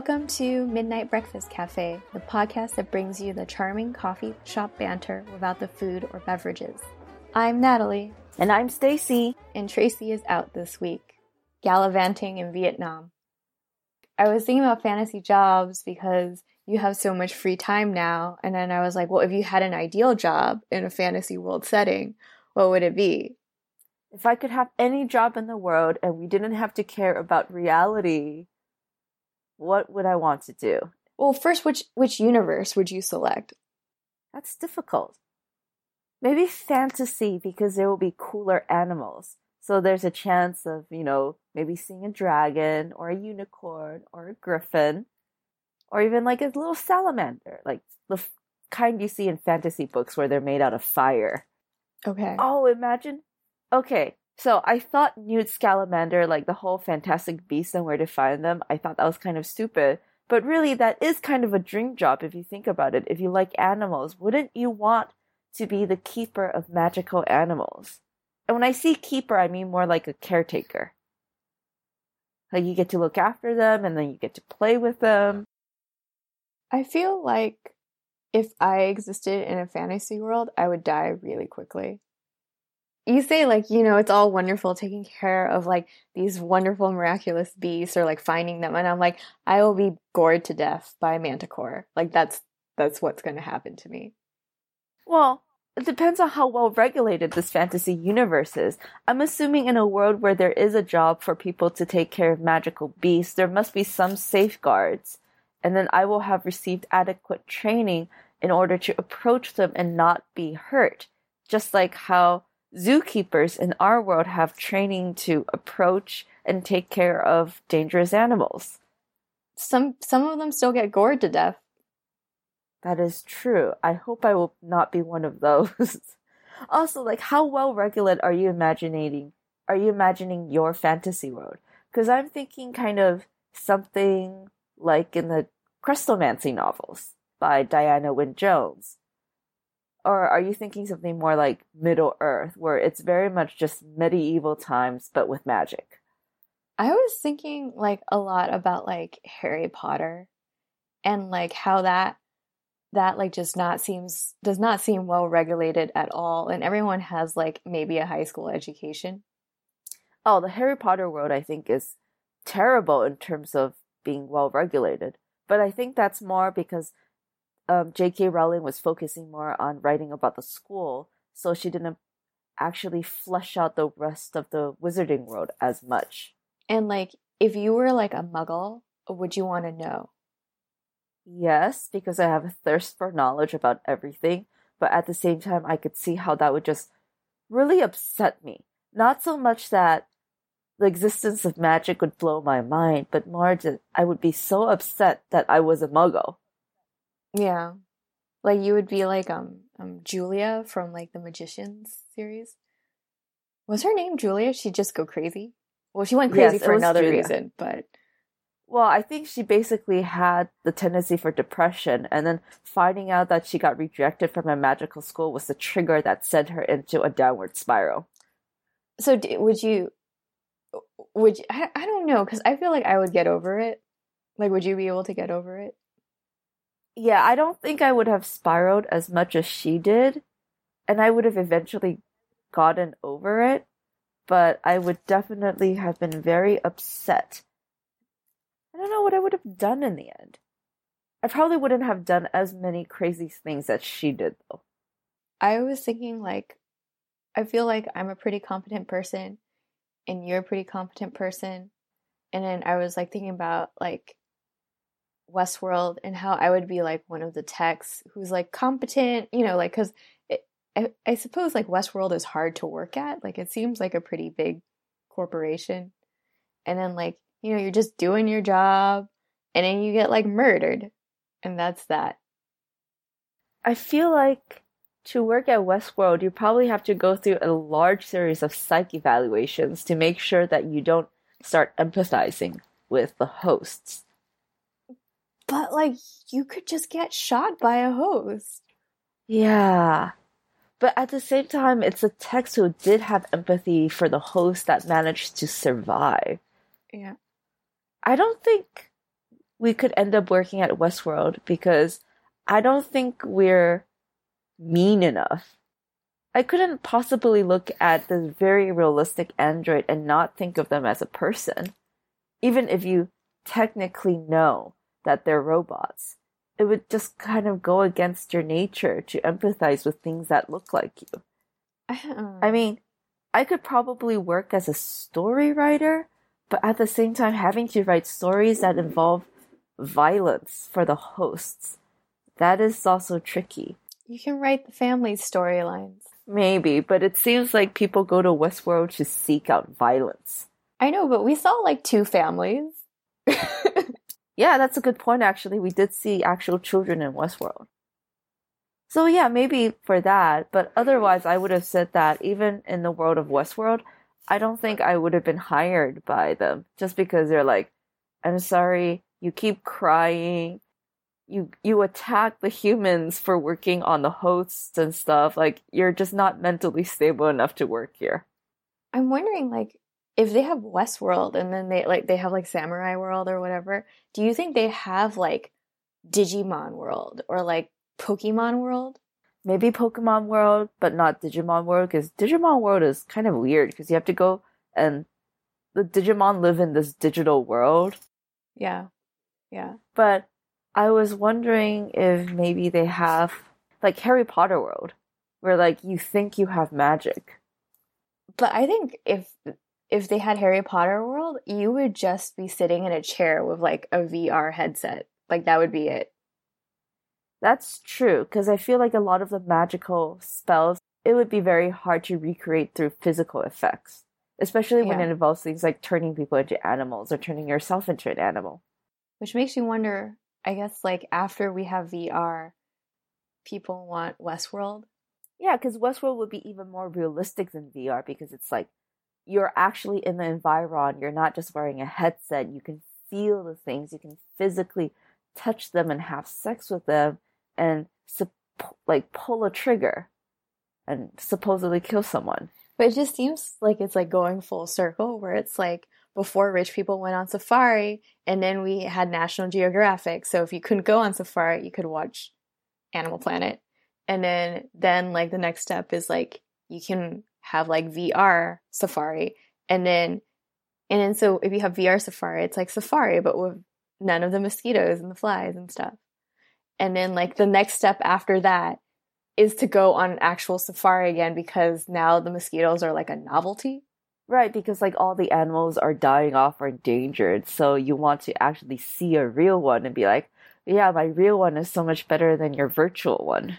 Welcome to Midnight Breakfast Cafe, the podcast that brings you the charming coffee shop banter without the food or beverages. I'm Natalie. And I'm Stacy. And Tracy is out this week, gallivanting in Vietnam. I was thinking about fantasy jobs because you have so much free time now. And then I was like, well, if you had an ideal job in a fantasy world setting, what would it be? If I could have any job in the world and we didn't have to care about reality, what would I want to do? Well, first, which which universe would you select? That's difficult. Maybe fantasy because there will be cooler animals. So there's a chance of, you know, maybe seeing a dragon or a unicorn or a griffin or even like a little salamander, like the f- kind you see in fantasy books where they're made out of fire. Okay. Oh, imagine. Okay, so I thought Newt Scamander, like the whole Fantastic Beasts and where to find them, I thought that was kind of stupid. But really, that is kind of a dream job if you think about it. If you like animals, wouldn't you want to be the keeper of magical animals? And when I see keeper, I mean more like a caretaker. Like you get to look after them and then you get to play with them. I feel like if I existed in a fantasy world, I would die really quickly. You say like, you know, it's all wonderful taking care of like these wonderful miraculous beasts or like finding them and I'm like, I will be gored to death by a manticore. Like that's that's what's going to happen to me. Well, it depends on how well regulated this fantasy universe is. I'm assuming in a world where there is a job for people to take care of magical beasts, there must be some safeguards and then I will have received adequate training in order to approach them and not be hurt. Just like how zookeepers in our world have training to approach and take care of dangerous animals. Some some of them still get gored to death. That is true. I hope I will not be one of those. also, like how well regulated are you imagining are you imagining your fantasy world? Because I'm thinking kind of something like in the Chrestomanci novels by Diana Wynne Jones? Or are you thinking something more like Middle Earth, where it's very much just medieval times but with magic? I was thinking like a lot about like Harry Potter and like how that that like just not seems does not seem well regulated at all and everyone has like maybe a high school education. Oh, the Harry Potter world I think is terrible in terms of being well regulated. But I think that's more because um, J.K. Rowling was focusing more on writing about the school, so she didn't actually flesh out the rest of the wizarding world as much. And like, if you were like a muggle, would you want to know? Yes, because I have a thirst for knowledge about everything, but at the same time, I could see how that would just really upset me. Not so much that the existence of magic would blow my mind, but more that I would be so upset that I was a muggle. Yeah. Like you would be like um um Julia from like the Magicians series. Was her name Julia? She'd just go crazy. Well, she went crazy yes, for another Julia. reason, but well, I think she basically had the tendency for depression, and then finding out that she got rejected from a magical school was the trigger that sent her into a downward spiral. So, would you would you, I, I don't know because I feel like I would get over it. Like, would you be able to get over it? Yeah, I don't think I would have spiraled as much as she did, and I would have eventually gotten over it, but I would definitely have been very upset. I don't know what I would have done in the end. I probably wouldn't have done as many crazy things as she did, though. I was thinking, like, I feel like I'm a pretty competent person and you're a pretty competent person. And then I was like thinking about like Westworld and how I would be like one of the techs who's like competent, you know, like because I, I suppose like Westworld is hard to work at. Like it seems like a pretty big corporation. And then like, you know, you're just doing your job and then you get like murdered. And that's that. I feel like to work at Westworld, you probably have to go through a large series of psych evaluations to make sure that you don't start empathizing with the hosts. But, like, you could just get shot by a host. Yeah. But at the same time, it's a techs who did have empathy for the host that managed to survive. Yeah. I don't think we could end up working at Westworld because I don't think we're mean enough. I couldn't possibly look at this very realistic android and not think of them as a person. Even if you technically know that they're robots, it would just kind of go against your nature to empathize with things that look like you. I mean, I could probably work as a story writer, but at the same time, having to write stories that involve violence for the hosts, that is also tricky. You can write the family storylines. Maybe, but it seems like people go to Westworld to seek out violence. I know, but we saw like two families. yeah, that's a good point, actually. We did see actual children in Westworld. So, yeah, maybe for that, but otherwise, I would have said that even in the world of Westworld, I don't think I would have been hired by them just because they're like, I'm sorry, you keep crying. You you attack the humans for working on the hosts and stuff. Like you're just not mentally stable enough to work here. I'm wondering like if they have Westworld and then they like they have like Samurai World or whatever, do you think they have like Digimon World or like Pokemon World? Maybe Pokemon World, but not Digimon World because Digimon World is kind of weird because you have to go and the Digimon live in this digital world. Yeah. Yeah. But I was wondering if maybe they have like Harry Potter World where like you think you have magic. But I think if if they had Harry Potter World, you would just be sitting in a chair with like a VR headset. Like that would be it. That's true because I feel like a lot of the magical spells it would be very hard to recreate through physical effects, especially when yeah. it involves things like turning people into animals or turning yourself into an animal. Which makes me wonder, I guess, like after we have VR, people want Westworld. Yeah, because Westworld would be even more realistic than VR because it's like you're actually in the environment. You're not just wearing a headset. You can feel the things. You can physically touch them and have sex with them and like pull a trigger and supposedly kill someone. But it just seems like it's like going full circle where it's like before rich people went on safari and then we had National Geographic. So if you couldn't go on safari, you could watch Animal Planet. And then then like the next step is like you can have like VR safari and then and then so if you have VR safari, it's like safari but with none of the mosquitoes and the flies and stuff. And then like the next step after that is to go on an actual safari again because now the mosquitoes are like a novelty. Right, because like all the animals are dying off or endangered, so you want to actually see a real one and be like, yeah, my real one is so much better than your virtual one.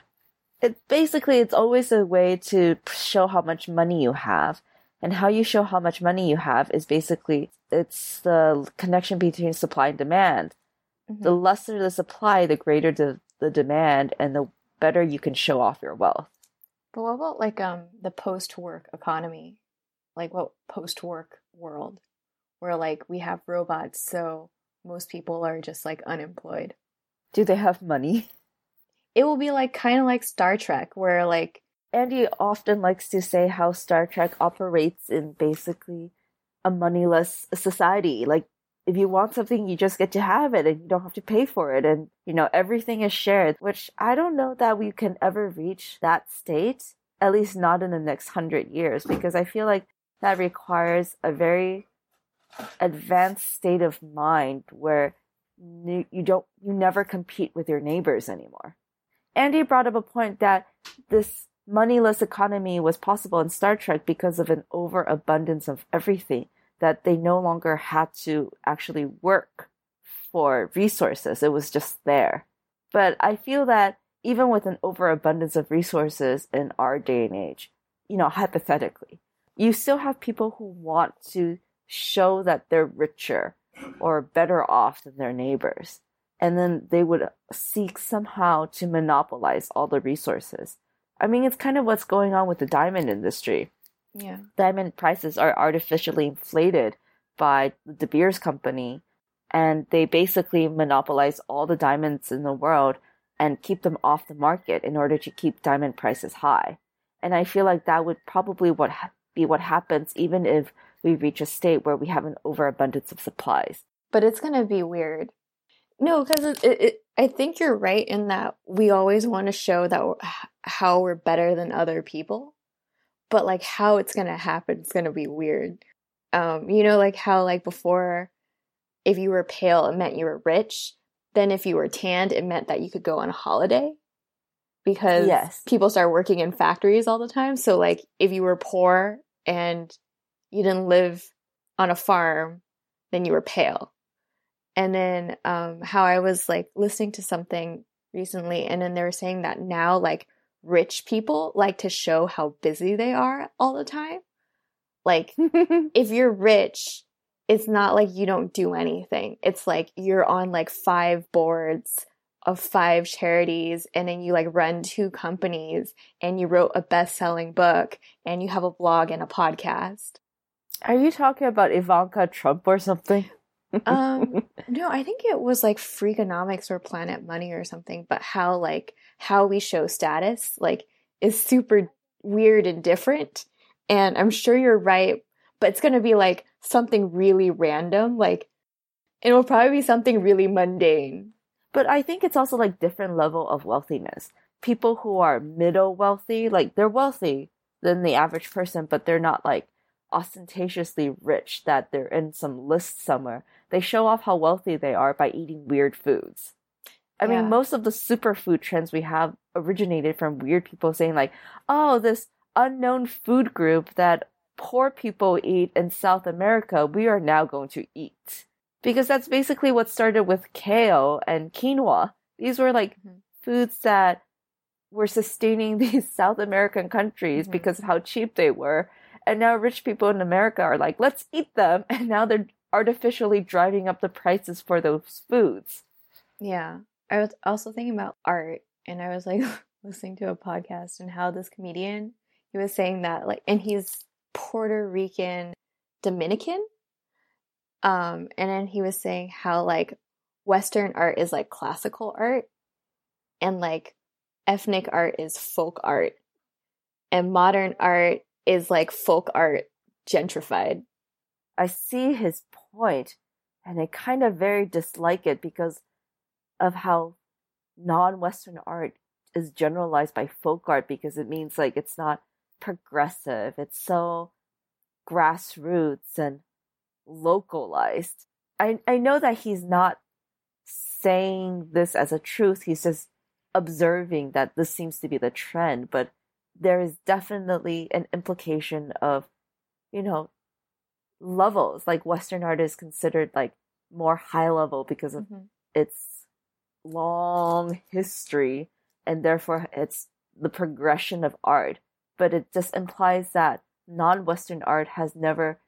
It basically it's always a way to show how much money you have. And how you show how much money you have is basically it's the connection between supply and demand. Mm-hmm. The lesser the supply, the greater the, the demand and the better you can show off your wealth. But what about like um the post work economy? like what post work world where like we have robots so most people are just like unemployed do they have money it will be like kind of like star trek where like andy often likes to say how star trek operates in basically a moneyless society like if you want something you just get to have it and you don't have to pay for it and you know everything is shared which i don't know that we can ever reach that state at least not in the next hundred years because i feel like that requires a very advanced state of mind where you don't you never compete with your neighbors anymore. Andy brought up a point that this moneyless economy was possible in Star Trek because of an overabundance of everything that they no longer had to actually work for resources. It was just there. But I feel that even with an overabundance of resources in our day and age, you know, hypothetically, you still have people who want to show that they're richer or better off than their neighbors. And then they would seek somehow to monopolize all the resources. I mean, it's kind of what's going on with the diamond industry. Yeah. Diamond prices are artificially inflated by the De Beers company, and they basically monopolize all the diamonds in the world and keep them off the market in order to keep diamond prices high. And I feel like that would probably what be what happens even if we reach a state where we have an overabundance of supplies. But it's going to be weird. No, because it, it, it, I think you're right in that we always want to show that we're, how we're better than other people, but like how it's gonna happen it's gonna be weird. Um, you know, like how like before, if you were pale, it meant you were rich. Then if you were tanned, it meant that you could go on a holiday because Yes. people start working in factories all the time. So like if you were poor and you didn't live on a farm, then you were pale. And then um how I was like listening to something recently and then they were saying that now like rich people like to show how busy they are all the time. Like if you're rich, it's not like you don't do anything. It's like you're on like five boards of five charities and then you like run two companies and you wrote a best-selling book and you have a blog and a podcast. Are you talking about Ivanka Trump or something? Um no, I think it was like Freakonomics or Planet Money or something, but how like how we show status like is super weird and different. And I'm sure you're right, but it's going to be like something really random like it will probably be something really mundane. But I think it's also like different level of wealthiness. People who are middle wealthy, like they're wealthy than the average person, but they're not like ostentatiously rich that they're in some list somewhere. They show off how wealthy they are by eating weird foods. I Yeah. mean, most of the superfood trends we have originated from weird people saying like, "Oh, this unknown food group that poor people eat in South America, we are now going to eat." Because that's basically what started with kale and quinoa. These were like Mhm. foods that were sustaining these South American countries Mhm. because of how cheap they were. And now rich people in America are like, let's eat them. And now they're artificially driving up the prices for those foods. Yeah. I was also thinking about art and I was like listening to a podcast and how this comedian he was saying that like and he's Puerto Rican Dominican. Um and then he was saying how like western art is like classical art and like ethnic art is folk art and modern art is like folk art gentrified. I see his point, and I kind of very dislike it because of how non-Western art is generalized by folk art because it means like it's not progressive. It's so grassroots and localized. I I know that he's not saying this as a truth. He's just observing that this seems to be the trend, but there is definitely an implication of, you know, levels. Like Western art is considered like more high level because of Mhm. its long history and therefore it's the progression of art. But it just implies that non Western art has never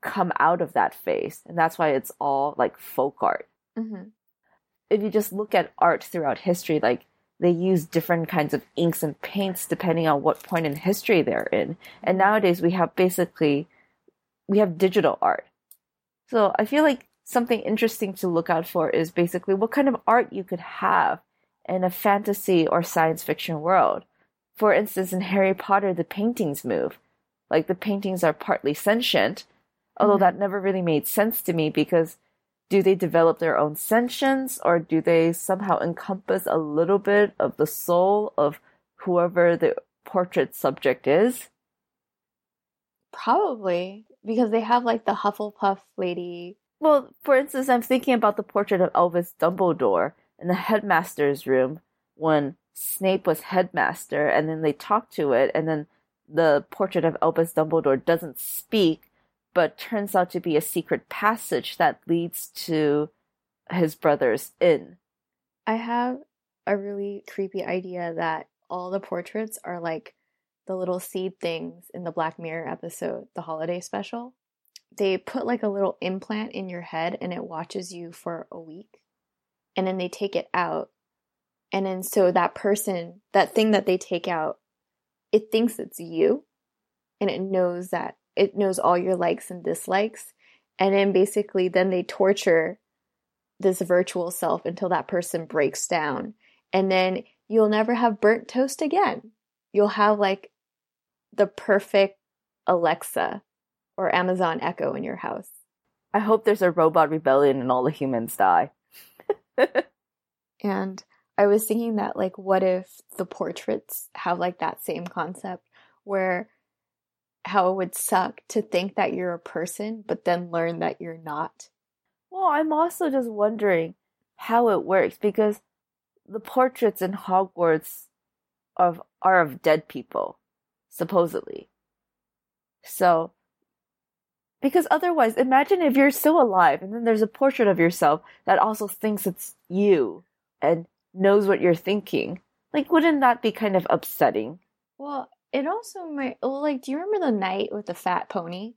come out of that phase. And that's why it's all like folk art. Mhm. If you just look at art throughout history, like they use different kinds of inks and paints depending on what point in history they're in. And nowadays we have basically we have digital art. So I feel like something interesting to look out for is basically what kind of art you could have in a fantasy or science fiction world. For instance, in Harry Potter, the paintings move. Like the paintings are partly sentient, although Mhm. that never really made sense to me because do they develop their own sentience or do they somehow encompass a little bit of the soul of whoever the portrait subject is? Probably because they have like the Hufflepuff lady. Well, for instance, I'm thinking about the portrait of Albus Dumbledore in the headmaster's room when Snape was headmaster, and then they talk to it, and then the portrait of Albus Dumbledore doesn't speak, but turns out to be a secret passage that leads to his brother's inn. I have a really creepy idea that all the portraits are like the little seed things in the Black Mirror episode, the holiday special. They put like a little implant in your head and it watches you for a week. And then they take it out. And then so that person, that thing that they take out, it thinks it's you. And it knows that it knows all your likes and dislikes. And then basically, then they torture this virtual self until that person breaks down. And then you'll never have burnt toast again. You'll have like the perfect Alexa or Amazon Echo in your house. I hope there's a robot rebellion and all the humans die. and I was thinking that, like, what if the portraits have, like, that same concept where how it would suck to think that you're a person, but then learn that you're not? Well, I'm also just wondering how it works because the portraits in Hogwarts of are of dead people, supposedly. So, because otherwise, imagine if you're still alive and then there's a portrait of yourself that also thinks it's you and knows what you're thinking. Like, wouldn't that be kind of upsetting? Well, it also might. Well, like, do you remember the knight with the fat pony?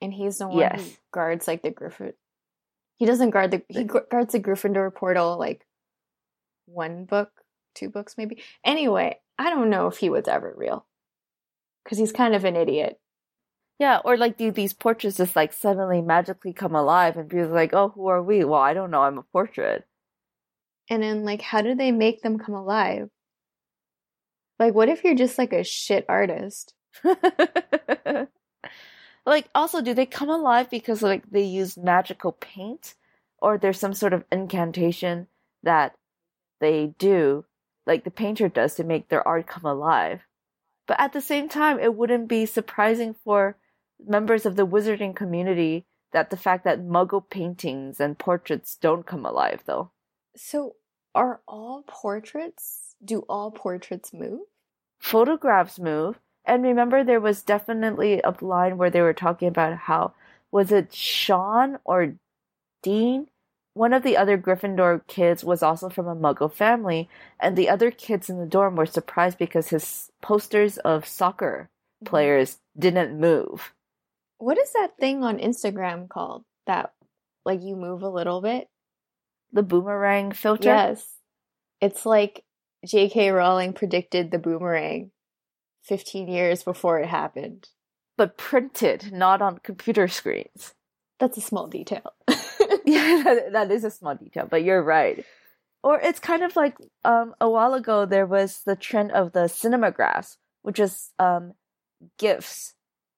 And he's the one Yes. who guards like the Griffin. He doesn't guard the. He gu- guards the Gryffindor portal like one book, two books maybe. Anyway, I don't know if he was ever real because he's kind of an idiot. Yeah, or like do these portraits just like suddenly magically come alive and be like, oh, who are we? Well, I don't know. I'm a portrait. And then, like, how do they make them come alive? Like, what if you're just like a shit artist? like, also, do they come alive because like they use magical paint, or there's some sort of incantation that they do, like the painter does, to make their art come alive? But at the same time, it wouldn't be surprising for members of the wizarding community that the fact that Muggle paintings and portraits don't come alive, though. So, are all portraits? Do all portraits move? photographs move. And remember, there was definitely a line where they were talking about how was it Sean or Dean? One of the other Gryffindor kids was also from a Muggle family, and the other kids in the dorm were surprised because his posters of soccer mm-hmm. players didn't move. What is that thing on Instagram called that like you move a little bit? The boomerang filter? Yes. It's like J.K. Rowling predicted the boomerang 15 years before it happened. But printed, not on computer screens. That's a small detail. yeah, that, that is a small detail, but you're right. Or it's kind of like um, a while ago there was the trend of the cinemagraphs, which is um, GIFs,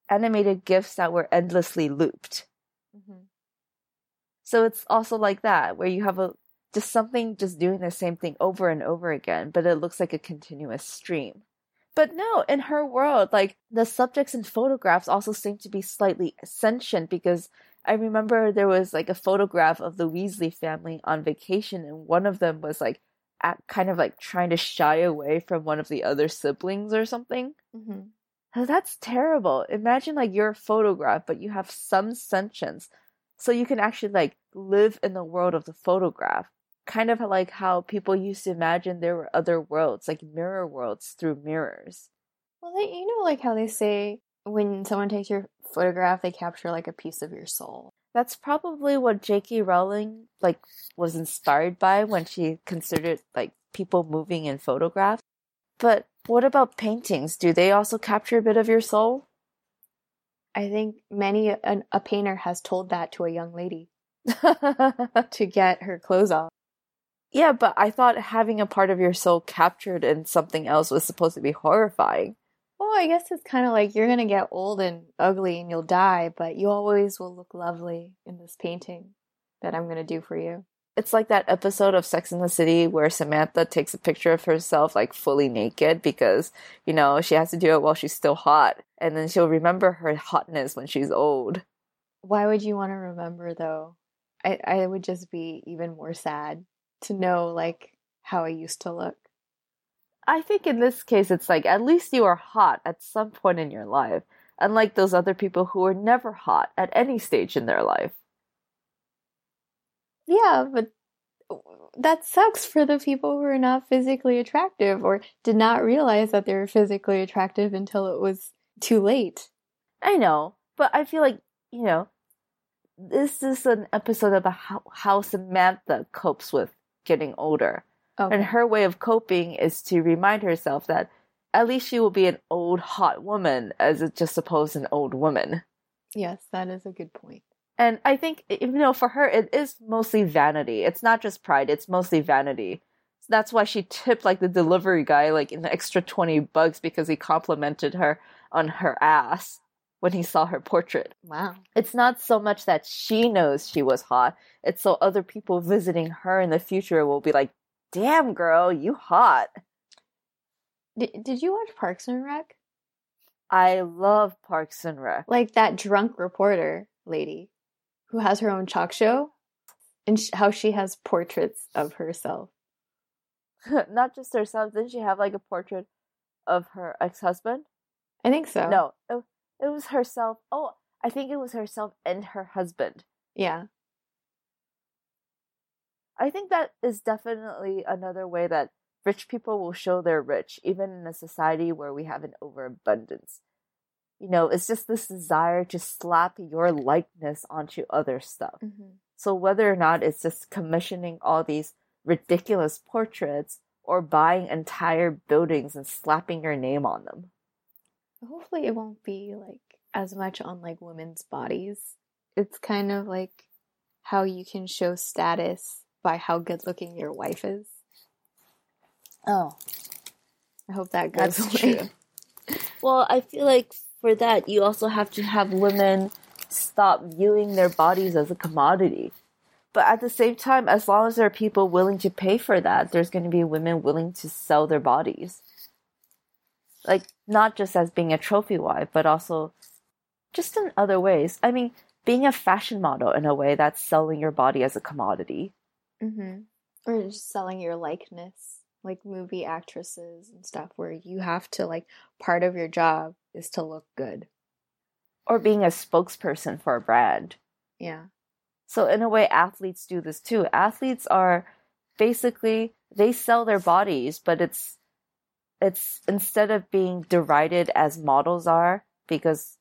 animated GIFs that were endlessly looped. Mm-hmm. So it's also like that, where you have a just something just doing the same thing over and over again, but it looks like a continuous stream. But no, in her world, like the subjects and photographs also seem to be slightly sentient because I remember there was like a photograph of the Weasley family on vacation, and one of them was like at, kind of like trying to shy away from one of the other siblings or something. Mhm. Oh, That's terrible. Imagine like you're a photograph, but you have some sentience. So you can actually like live in the world of the photograph. Kind of like how people used to imagine there were other worlds, like mirror worlds through mirrors. Well, they, you know, like how they say when someone takes your photograph, they capture like a piece of your soul. That's probably what J.K. Rowling like was inspired by when she considered like people moving in photographs. But what about paintings? Do they also capture a bit of your soul? I think many an, a painter has told that to a young lady to get her clothes off. Yeah, but I thought having a part of your soul captured in something else was supposed to be horrifying. I guess it's kind of like you're gonna get old and ugly and you'll die, but you always will look lovely in this painting that I'm gonna do for you. It's like that episode of Sex in the City where Samantha takes a picture of herself like fully naked because, you know, she has to do it while she's still hot. And then she'll remember her hotness when she's old. Why would you want to remember though? I I would just be even more sad to know like how I used to look. I think in this case, it's like at least you are hot at some point in your life, unlike those other people who are never hot at any stage in their life. Yeah, but that sucks for the people who are not physically attractive or did not realize that they were physically attractive until it was too late. I know, but I feel like, you know, this is an episode about how, how Samantha copes with getting older. Okay. And her way of coping is to remind herself that at least she will be an old hot woman as just supposed an old woman. Yes, that is a good point. And I think, you know, for her, it is mostly vanity. It's not just pride, it's mostly vanity. That's why she tipped like the delivery guy like an extra 20 bucks because he complimented her on her ass when he saw her portrait. Wow. It's not so much that she knows she was hot, it's so other people visiting her in the future will be like, damn, girl, you hot. Did, did you watch Parks and Rec? I love Parks and Rec. Like that drunk reporter lady who has her own talk show and sh- how she has portraits of herself. not just herself, didn't she have like a portrait of her ex husband? I think so. No, it, it was herself. Oh, I think it was herself and her husband. Yeah. I think that is definitely another way that rich people will show they're rich, even in a society where we have an overabundance. You know, it's just this desire to slap your likeness onto other stuff. Mm-hmm. So whether or not it's just commissioning all these ridiculous portraits or buying entire buildings and slapping your name on them. Hopefully, it won't be like as much on like women's bodies. It's kind of like how you can show status by how good looking your wife is. Oh, I hope that goes that's away. true. Well, I feel like for that, you also have to have women stop viewing their bodies as a commodity. But at the same time, as long as there are people willing to pay for that, there's going to be women willing to sell their bodies. Like, not just as being a trophy wife, but also just in other ways. I mean, being a fashion model in a way that's selling your body as a commodity. Mm-hmm. Or just selling your likeness, like movie actresses and stuff, where you have to like part of your job is to look good. Or being a spokesperson for a brand. Yeah. So in a way, athletes do this too. Athletes are basically they sell their bodies, but it's it's instead of being derided as models are because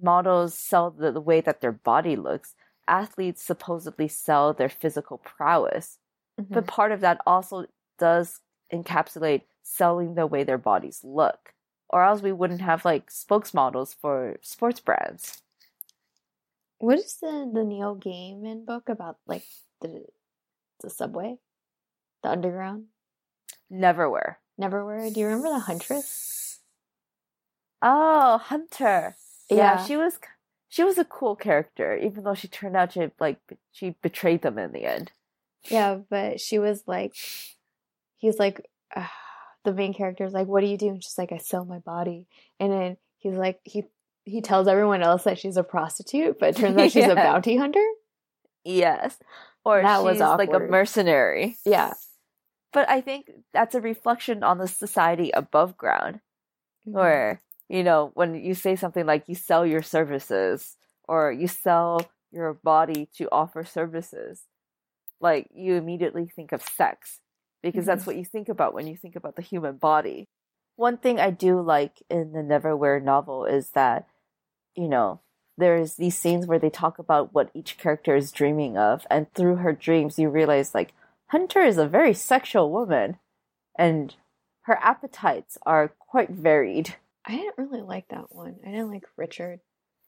models sell the, the way that their body looks. Athletes supposedly sell their physical prowess, Mm-hmm. but part of that also does encapsulate selling the way their bodies look, or else we wouldn't have like spokesmodels for sports brands. What is the the Neil Gaiman book about? Like the the subway, the underground, Neverwhere. Neverwhere. Do you remember the Huntress? Oh, Hunter. Yeah. Yeah. she was she was a cool character, even though she turned out to like she betrayed them in the end. Yeah, but she was like, he's like, uh, the main character is like, "What do you do?" And she's like, "I sell my body." And then he's like, he he tells everyone else that she's a prostitute, but it turns out she's a bounty hunter. Yes. Or That was she's like a mercenary. Yeah, But I think that's a reflection on the society above ground, Mm-hmm. where, you know, when you say something like you sell your services or you sell your body to offer services, like you immediately think of sex because that's Mhm. what you think about when you think about the human body. One thing I do like in the Neverwhere novel is that, you know, there's these scenes where they talk about what each character is dreaming of, and through her dreams, you realize like Hunter is a very sexual woman, and her appetites are quite varied. I didn't really like that one. I didn't like Richard.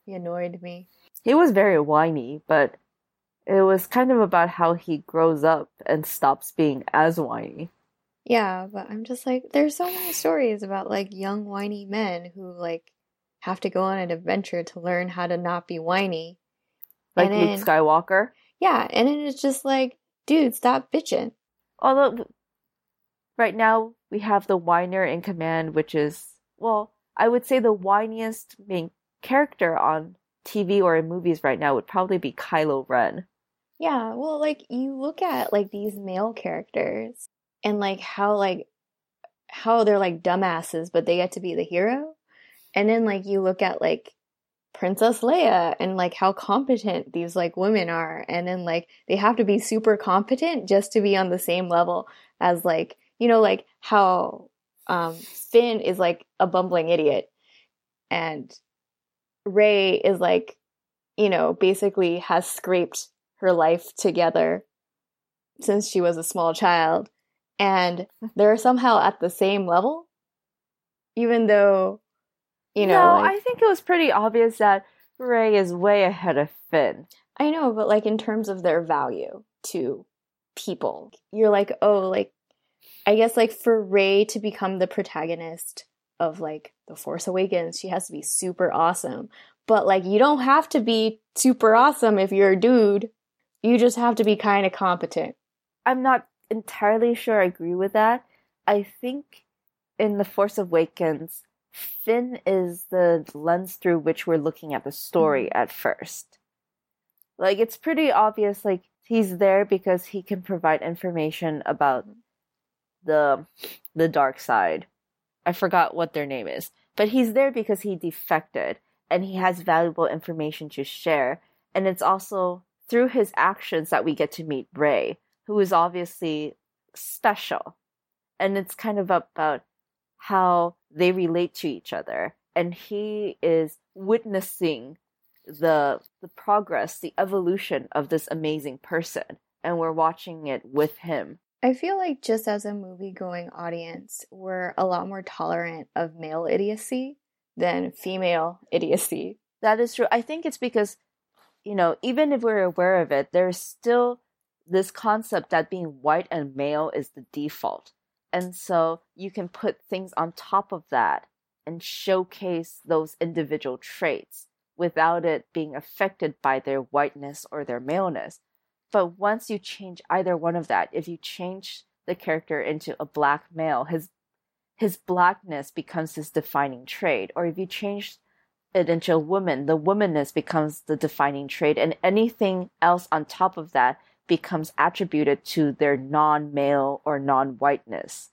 He annoyed me. He was very whiny, but it was kind of about how he grows up and stops being as whiny. Yeah, but I'm just like, there's so many stories about like young whiny men who like have to go on an adventure to learn how to not be whiny. Like And Luke then- Skywalker. Yeah, and then it's just like, dude, stop bitching. Although right now we have the whiner in command, which is well, I would say the whiniest main character on TV or in movies right now would probably be Kylo Ren. Yeah, well, like you look at like these male characters and like how like how they're like dumbasses, but they get to be the hero. And then like you look at like Princess Leia and like how competent these like women are, and then like they have to be super competent just to be on the same level as like you know like how um Finn is like a bumbling idiot and Rey is like you know basically has scraped her life together since she was a small child and they're somehow at the same level even though you know no, like- I think it was pretty obvious that Rey is way ahead of Finn. I know, but like in terms of their value to people, you're like, oh, like, I guess like for Rey to become the protagonist of like The Force Awakens, she has to be super awesome. But like, you don't have to be super awesome if you're a dude. You just have to be kind of competent. I'm not entirely sure I agree with that. I think in The Force Awakens, Finn is the lens through which we're looking at the story mm-hmm. at first. Like, it's pretty obvious, like, he's there because he can provide information about the the dark side. I forgot what their name is, but he's there because he defected and he has valuable information to share. And it's also through his actions that we get to meet Rey, who is obviously special. And it's kind of about how they relate to each other. And he is witnessing the the progress, the evolution of this amazing person. And we're watching it with him. I feel like just as a movie going audience, we're a lot more tolerant of male idiocy than female idiocy. That is true. I think it's because, you know, even if we're aware of it, there's still this concept that being white and male is the default. And so you can put things on top of that and showcase those individual traits without it being affected by their whiteness or their maleness. But once you change either one of that, if you change the character into a black male, his his blackness becomes his defining trait. Or if you change it into a woman, the womanness becomes the defining trait, and anything else on top of that becomes attributed to their non male or non whiteness.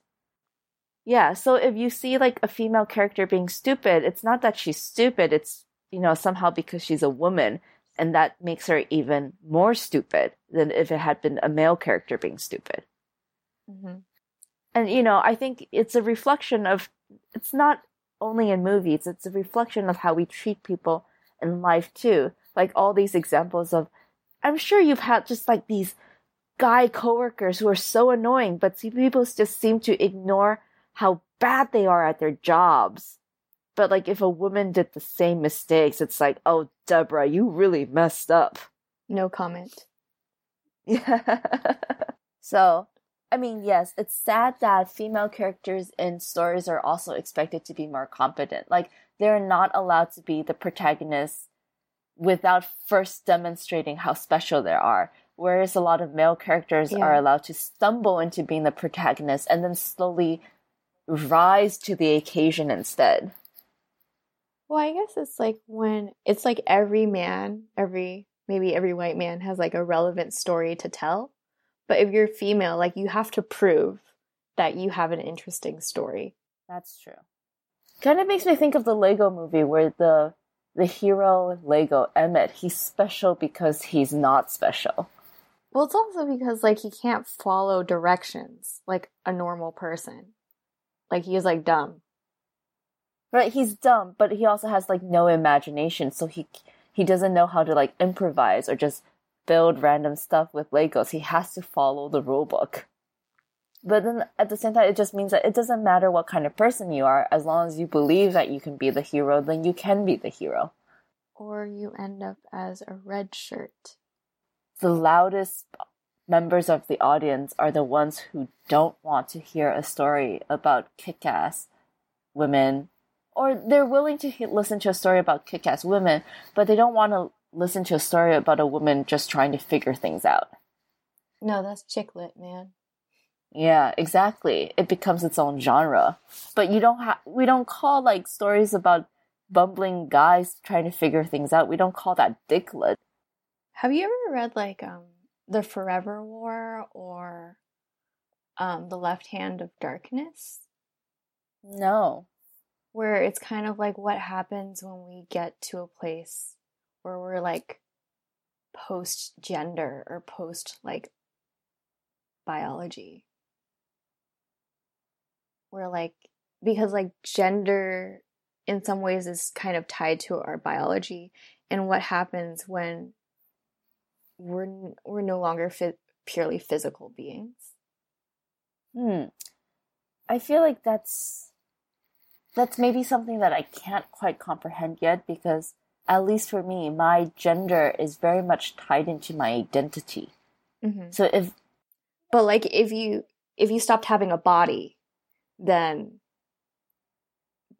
Yeah, so if you see like a female character being stupid, it's not that she's stupid, it's, you know, somehow because she's a woman, and that makes her even more stupid than if it had been a male character being stupid. Mm-hmm. And you know i think it's a reflection of it's not only in movies it's a reflection of how we treat people in life too. Like all these examples of i'm sure you've had just like these guy coworkers who are so annoying but people just seem to ignore how bad they are at their jobs but like if a woman did the same mistakes it's like oh deborah you really messed up no comment yeah so I mean, yes, it's sad that female characters in stories are also expected to be more competent. Like, they're not allowed to be the protagonists without first demonstrating how special they are. Whereas a lot of male characters yeah. are allowed to stumble into being the protagonist and then slowly rise to the occasion instead. Well, I guess it's like when it's like every man, every maybe every white man has like a relevant story to tell. But if you're female, like you have to prove that you have an interesting story. That's true. Kind of makes me think of the Lego movie where the the hero Lego Emmet, he's special because he's not special. Well, it's also because like he can't follow directions like a normal person. Like he is like dumb. Right, he's dumb, but he also has like no imagination, so he he doesn't know how to like improvise or just build random stuff with Legos. He has to follow the rule book. But then at the same time, it just means that it doesn't matter what kind of person you are, as long as you believe that you can be the hero, then you can be the hero. Or you end up as a red shirt. The loudest members of the audience are the ones who don't want to hear a story about kick ass women, or they're willing to listen to a story about kick ass women, but they don't want to listen to a story about a woman just trying to figure things out. No, that's chick lit, man. Yeah, exactly. It becomes its own genre. But you don't have we don't call like stories about bumbling guys trying to figure things out. We don't call that dick lit. Have you ever read like um The Forever War or um The Left Hand of Darkness? No. Where it's kind of like what happens when we get to a place where we're like post gender or post like biology. We're like, because like gender in some ways is kind of tied to our biology and what happens when we're we're no longer purely physical beings. Hmm. I feel like that's that's maybe something that I can't quite comprehend yet because at least for me, my gender is very much tied into my identity. Mm-hmm. So if, but like if you if you stopped having a body, then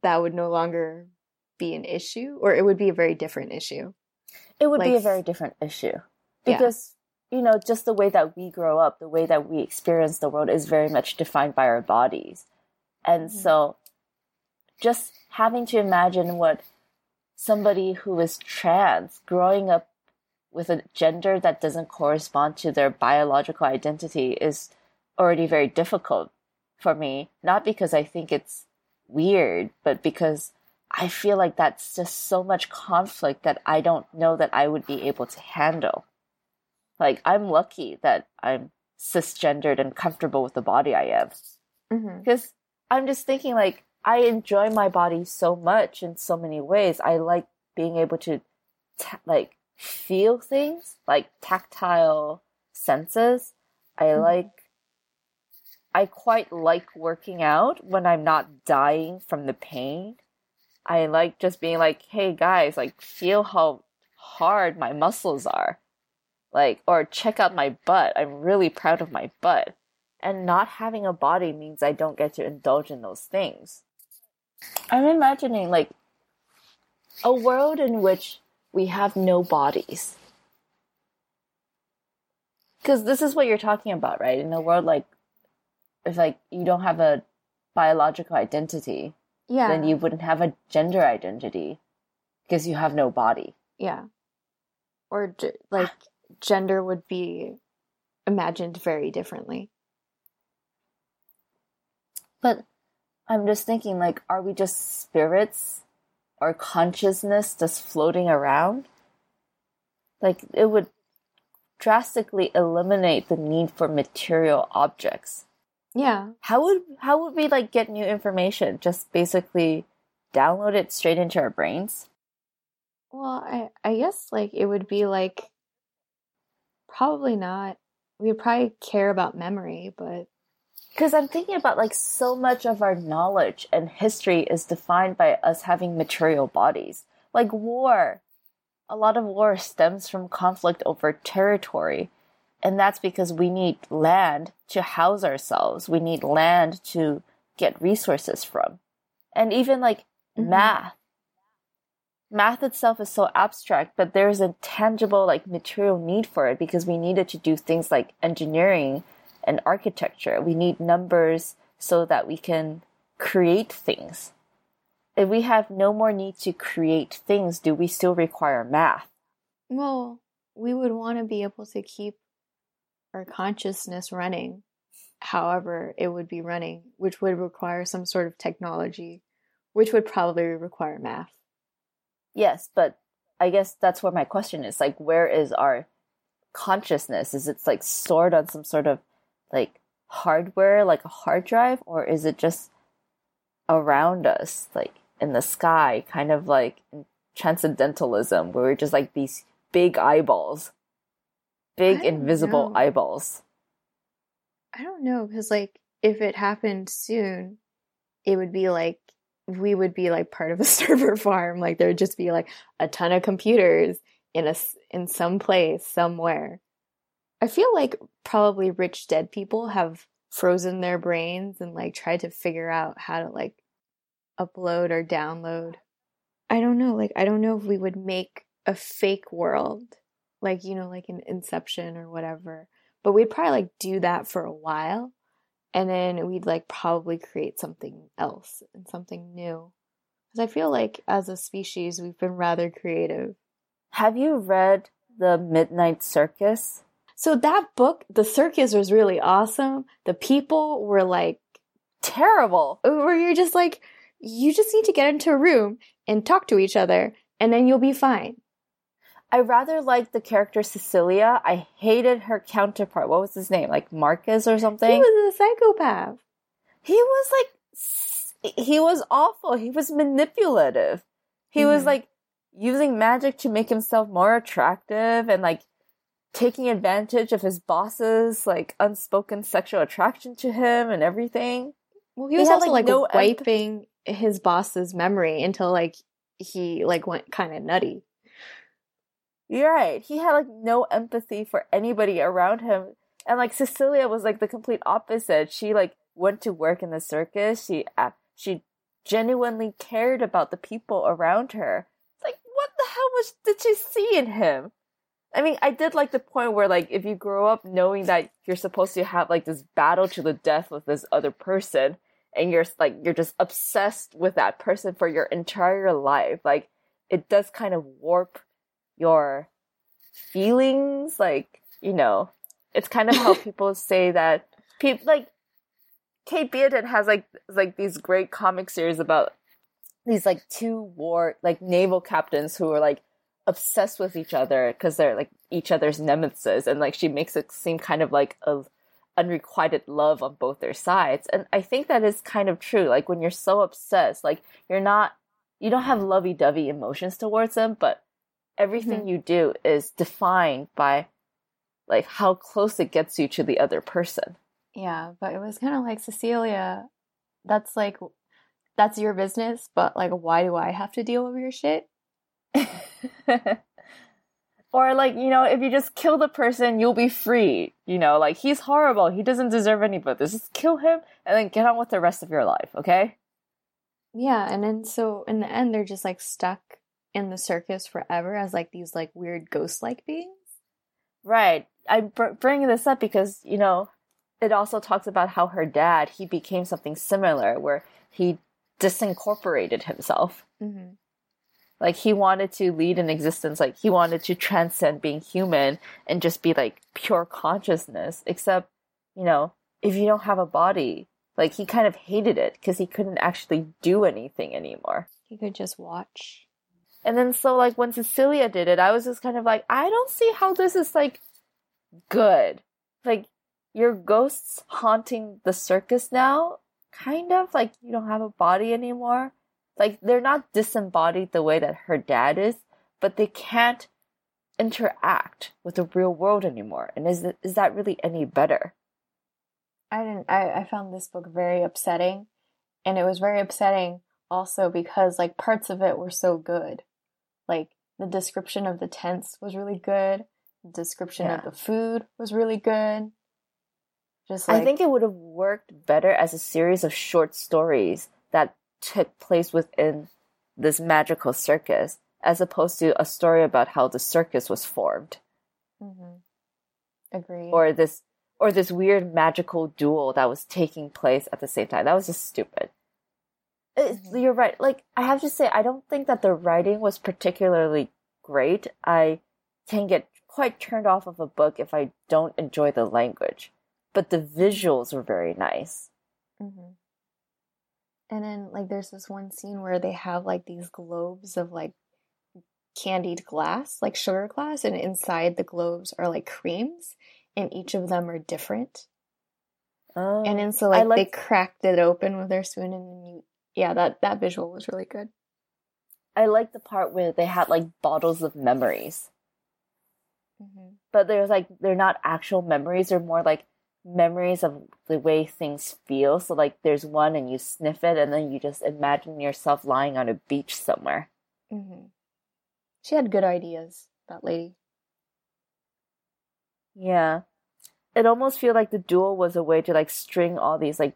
that would no longer be an issue or it would be a very different issue. It would Like- be a very different issue Yeah. because you know just the way that we grow up, the way that we experience the world is very much defined by our bodies, and Mhm. so just having to imagine what somebody who is trans growing up with a gender that doesn't correspond to their biological identity is already very difficult for me. Not because i think it's weird but because i feel like that's just so much conflict that i don't know that i would be able to handle. Like i'm lucky that i'm cisgendered and comfortable with the body i am. Mm-hmm. because I'm just thinking like I enjoy my body so much in so many ways. I like being able to ta- like feel things like tactile senses. I Mhm. like I quite like working out when I'm not dying from the pain. I like just being like, "Hey guys, like feel how hard my muscles are." Like or check out my butt. I'm really proud of my butt and not having a body means I don't get to indulge in those things. I'm imagining like a world in which we have no bodies. Because this is what you're talking about, right? In a world like, if like you don't have a biological identity, Yeah. then you wouldn't have a gender identity because you have no body. Yeah. Or like gender would be imagined very differently. But I'm just thinking, like, are we just spirits or consciousness just floating around? Like, it would drastically eliminate the need for material objects. Yeah. How would how would we like get new information? Just basically download it straight into our brains? Well, I I guess like it would be like probably not. We would probably care about memory, but Because I'm thinking about like so much of our knowledge and history is defined by us having material bodies. Like war. A lot of war stems from conflict over territory. And that's because we need land to house ourselves. We need land to get resources from. And even like Mhm. math. Math itself is so abstract, but there's a tangible like material need for it because we need it to do things like engineering and architecture. We need numbers so that we can create things. If we have no more need to create things, do we still require math? well, we would want to be able to keep our consciousness running however it would be running, which would require some sort of technology, which would probably require math. Yes, but I guess that's where my question is like, where is our consciousness? Is it like stored on some sort of like hardware, like a hard drive, or is it just around us, like in the sky, kind of like transcendentalism, where we're just like these big eyeballs, big invisible know. eyeballs? I don't know because like if it happened soon, it would be like we would be like part of a server farm. Like there would just be like a ton of computers in a in some place somewhere. I feel like probably rich dead people have frozen their brains and like tried to figure out how to like upload or download. I don't know. Like I don't know if we would make a fake world, like you know, like an Inception or whatever but we'd probably like do that for a while and then we'd like probably create something else and something new because i feel like as a species we've been rather creative Have you read The Midnight Circus? So that book the circus was really awesome the people were like Terrible. where you're just like you just need to get into a room and talk to each other and then you'll be fine I rather liked the character Cecilia. I hated her counterpart. What was his name? Like Marcus or something? he was a psychopath He was like, he was awful. He was manipulative. He was Mhm. like using magic to make himself more attractive and like taking advantage of his boss's like unspoken sexual attraction to him and everything. well he was had, also like, like, no empathy. wiping his boss's memory until like he like went kind of nutty You're right. He had like no empathy for anybody around him. And like Cecilia was like the complete opposite. She like went to work in the circus. She uh, she genuinely cared about the people around her. Like, what the hell was did she see in him? I mean, I did like the point where like if you grow up knowing that you're supposed to have like this battle to the death with this other person and you're like you're just obsessed with that person for your entire life, like it does kind of warp your feelings like, you know, it's kind of how people say that people like Kate Beaton has like like these great comic series about these like two war like naval captains who are like obsessed with each other because they're like each other's nemesis and like she makes it seem kind of like a unrequited love on both their sides and i think that is kind of true like when you're so obsessed like you're not you don't have lovey-dovey emotions towards them but everything mm-hmm. you do is defined by like how close it gets you to the other person yeah but it was kind of like cecilia that's like that's your business but like why do i have to deal with your shit or like, you know, if you just kill the person, you'll be free. You know, like he's horrible. He doesn't deserve any of this. Just kill him and then get on with the rest of your life, okay? Yeah, and then so in the end they're just like stuck in the circus forever as like these like weird ghost-like beings. Right. I br- bring this up because, you know, it also talks about how her dad, he became something similar where he disincorporated himself. Mm-hmm. Like he wanted to lead an existence, like he wanted to transcend being human and just be like pure consciousness. Except, you know, if you don't have a body, like he kind of hated it because he couldn't actually do anything anymore. He could just watch. And then so like when Cecilia did it, I was just kind of like, I don't see how this is like good. Like your ghosts haunting the circus now, kind of like you don't have a body anymore. Like they're not disembodied the way that her dad is, but they can't interact with the real world anymore. And is is that really any better? I didn't. I, I found this book very upsetting, and it was very upsetting also because like parts of it were so good, like the description of the tents was really good. The description yeah. of the food was really good. Just like, I think it would have worked better as a series of short stories that took place within this magical circus as opposed to a story about how the circus was formed. Mm-hmm. Agreed. Or this or this weird magical duel that was taking place at the same time. That was just stupid. Mm-hmm. You're right. Like I have to say, I don't think that the writing was particularly great. I can get quite turned off of a book if I don't enjoy the language, but the visuals were very nice. Mm-hmm. And then like there's this one scene where they have like these globes of like candied glass, like sugar glass, and inside the globes are like creams, and each of them are different. Oh, and then so like, like, they cracked it open with their spoon, and then you, yeah, that that visual was really good. I like the part where they had like bottles of memories, mm-hmm. but there's like they're not actual memories; they're more like memories of the way things feel. So like there's one and you sniff it and then you just imagine yourself lying on a beach somewhere. Mm-hmm. She had good ideas, that lady. Yeah. It almost feel like the duel was a way to like string all these like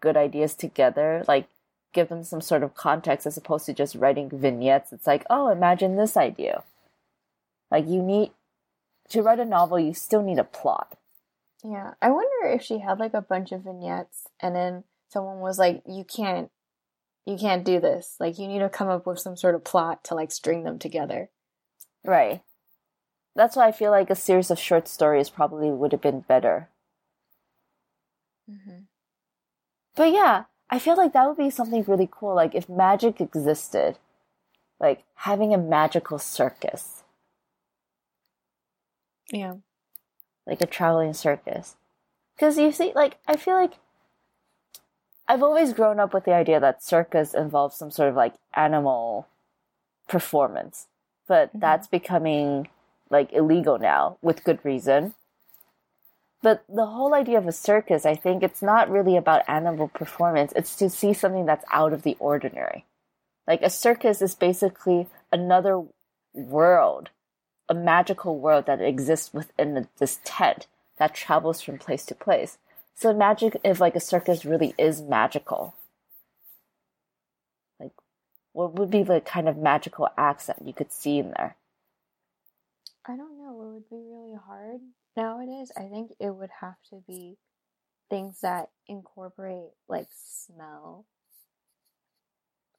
good ideas together, like give them some sort of context as opposed to just writing vignettes. It's like, oh, imagine this idea. Like you need to write a novel, you still need a plot. Yeah, I wonder if she had like a bunch of vignettes and then someone was like, "You can't, you can't do this. Like, you need to come up with some sort of plot to like string them together." Right. That's why I feel like a series of short stories probably would have been better. Mm-hmm. But yeah, I feel like that would be something really cool. Like if magic existed, like having a magical circus. Yeah like a traveling circus. Because you see, like, I feel like I've always grown up with the idea that circus involves some sort of like animal performance, but mm-hmm. that's becoming like illegal now with good reason. But the whole idea of a circus, I think it's not really about animal performance. It's to see something that's out of the ordinary. Like a circus is basically another world a magical world that exists within this tent that travels from place to place. So magic if like a circus really is magical. Like what would be the kind of magical acts that you could see in there? I don't know. It would be really hard nowadays. I think it would have to be things that incorporate like smell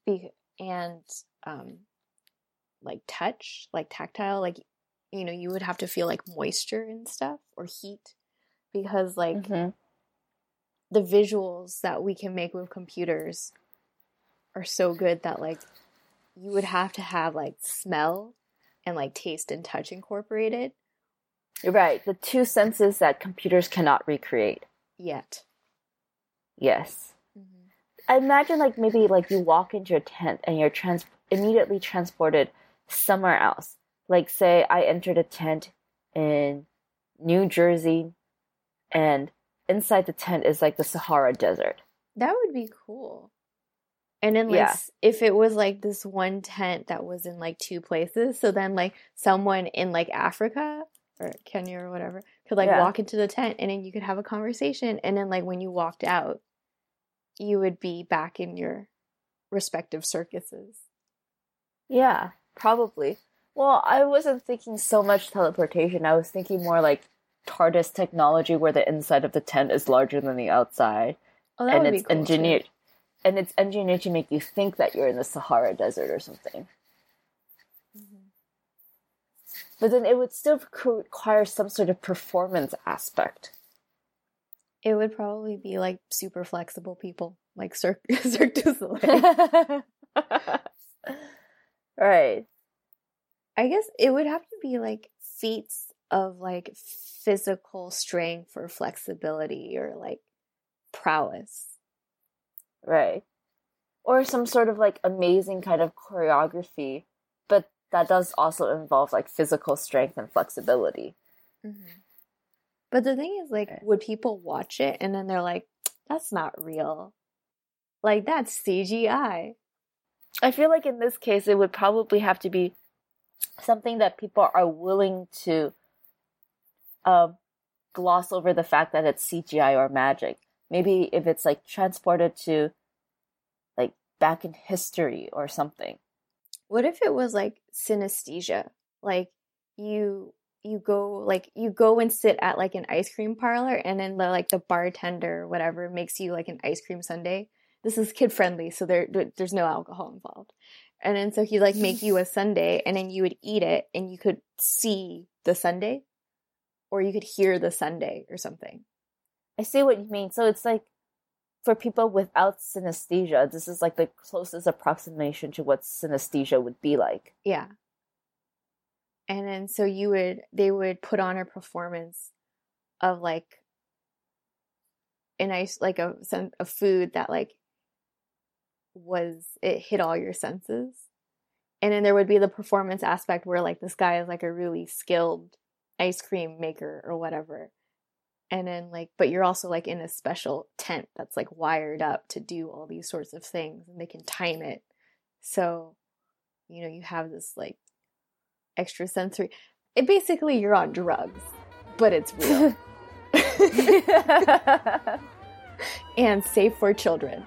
be- and um like touch, like tactile, like you know, you would have to feel like moisture and stuff or heat because like Mm-hmm. the visuals that we can make with computers are so good that like you would have to have like smell and like taste and touch incorporated Right, the two senses that computers cannot recreate. yet. Yes. I imagine like maybe like you walk into a tent and you're trans immediately transported somewhere else. Like say I entered a tent in New Jersey and inside the tent is like the Sahara Desert. That would be cool. And then like Yeah. if it was like this one tent that was in like two places, so then like someone in like Africa or Kenya or whatever could like Yeah. walk into the tent and then you could have a conversation and then like when you walked out you would be back in your respective circuses. Yeah, probably. Well, I wasn't thinking so much teleportation. I was thinking more like TARDIS technology where the inside of the tent is larger than the outside. Oh, and it's cool. too. engineered and it's engineered to make you think that you're in the Sahara Desert or something. Mm-hmm. But then it would still require some sort of performance aspect. It would probably be like super flexible people, like Cirque, Cirque du Soleil. right. I guess it would have to be like feats of like physical strength or flexibility or like prowess. Right. Or some sort of like amazing kind of choreography, but that does also involve like physical strength and flexibility. Mm-hmm. But the thing is, like, Okay. would people watch it and then they're like, that's not real? Like, that's CGI. I feel like in this case, it would probably have to be something that people are willing to um, gloss over the fact that it's CGI or magic. Maybe if it's like transported to like back in history or something. What if it was like synesthesia? Like, you. You go like you go and sit at like an ice cream parlor, and then the like the bartender whatever makes you like an ice cream sundae. This is kid friendly, so there there's no alcohol involved. And then so he'd like make you a sundae, and then you would eat it, and you could see the sundae, or you could hear the sundae or something. I see what you mean. So it's like for people without synesthesia, this is like the closest approximation to what synesthesia would be like. Yeah. And then so you would they would put on a performance of like a nice like a some a food that like was it hit all your senses. And then there would be the performance aspect where like this guy is like a really skilled ice cream maker or whatever. And then like but you're also like in a special tent that's like wired up to do all these sorts of things and they can time it. So, you know, you have this like extra sensory it basically you're on drugs, but it's real. and safe for children.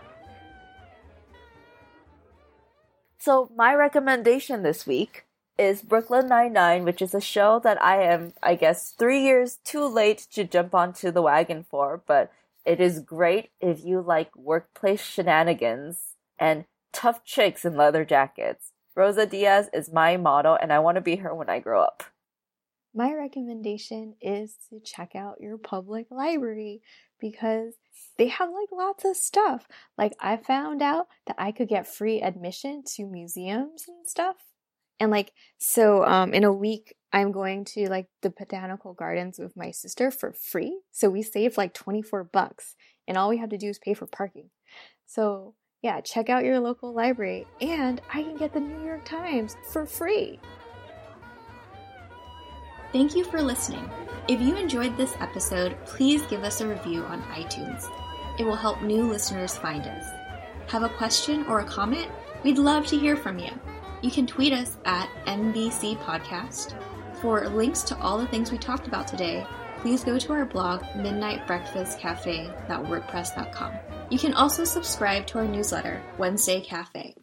So my recommendation this week is Brooklyn Nine-Nine, which is a show that I am, I guess, three years too late to jump onto the wagon for, but it is great if you like workplace shenanigans and tough chicks in leather jackets. Rosa Diaz is my model, and I want to be her when I grow up. My recommendation is to check out your public library because they have like lots of stuff. Like I found out that I could get free admission to museums and stuff. And like so um in a week I'm going to like the botanical gardens with my sister for free. So we saved like 24 bucks and all we have to do is pay for parking. So yeah, check out your local library and I can get the New York Times for free. Thank you for listening. If you enjoyed this episode, please give us a review on iTunes. It will help new listeners find us. Have a question or a comment? We'd love to hear from you. You can tweet us at NBC Podcast. For links to all the things we talked about today, please go to our blog, midnightbreakfastcafe.wordpress.com. You can also subscribe to our newsletter, Wednesday Cafe.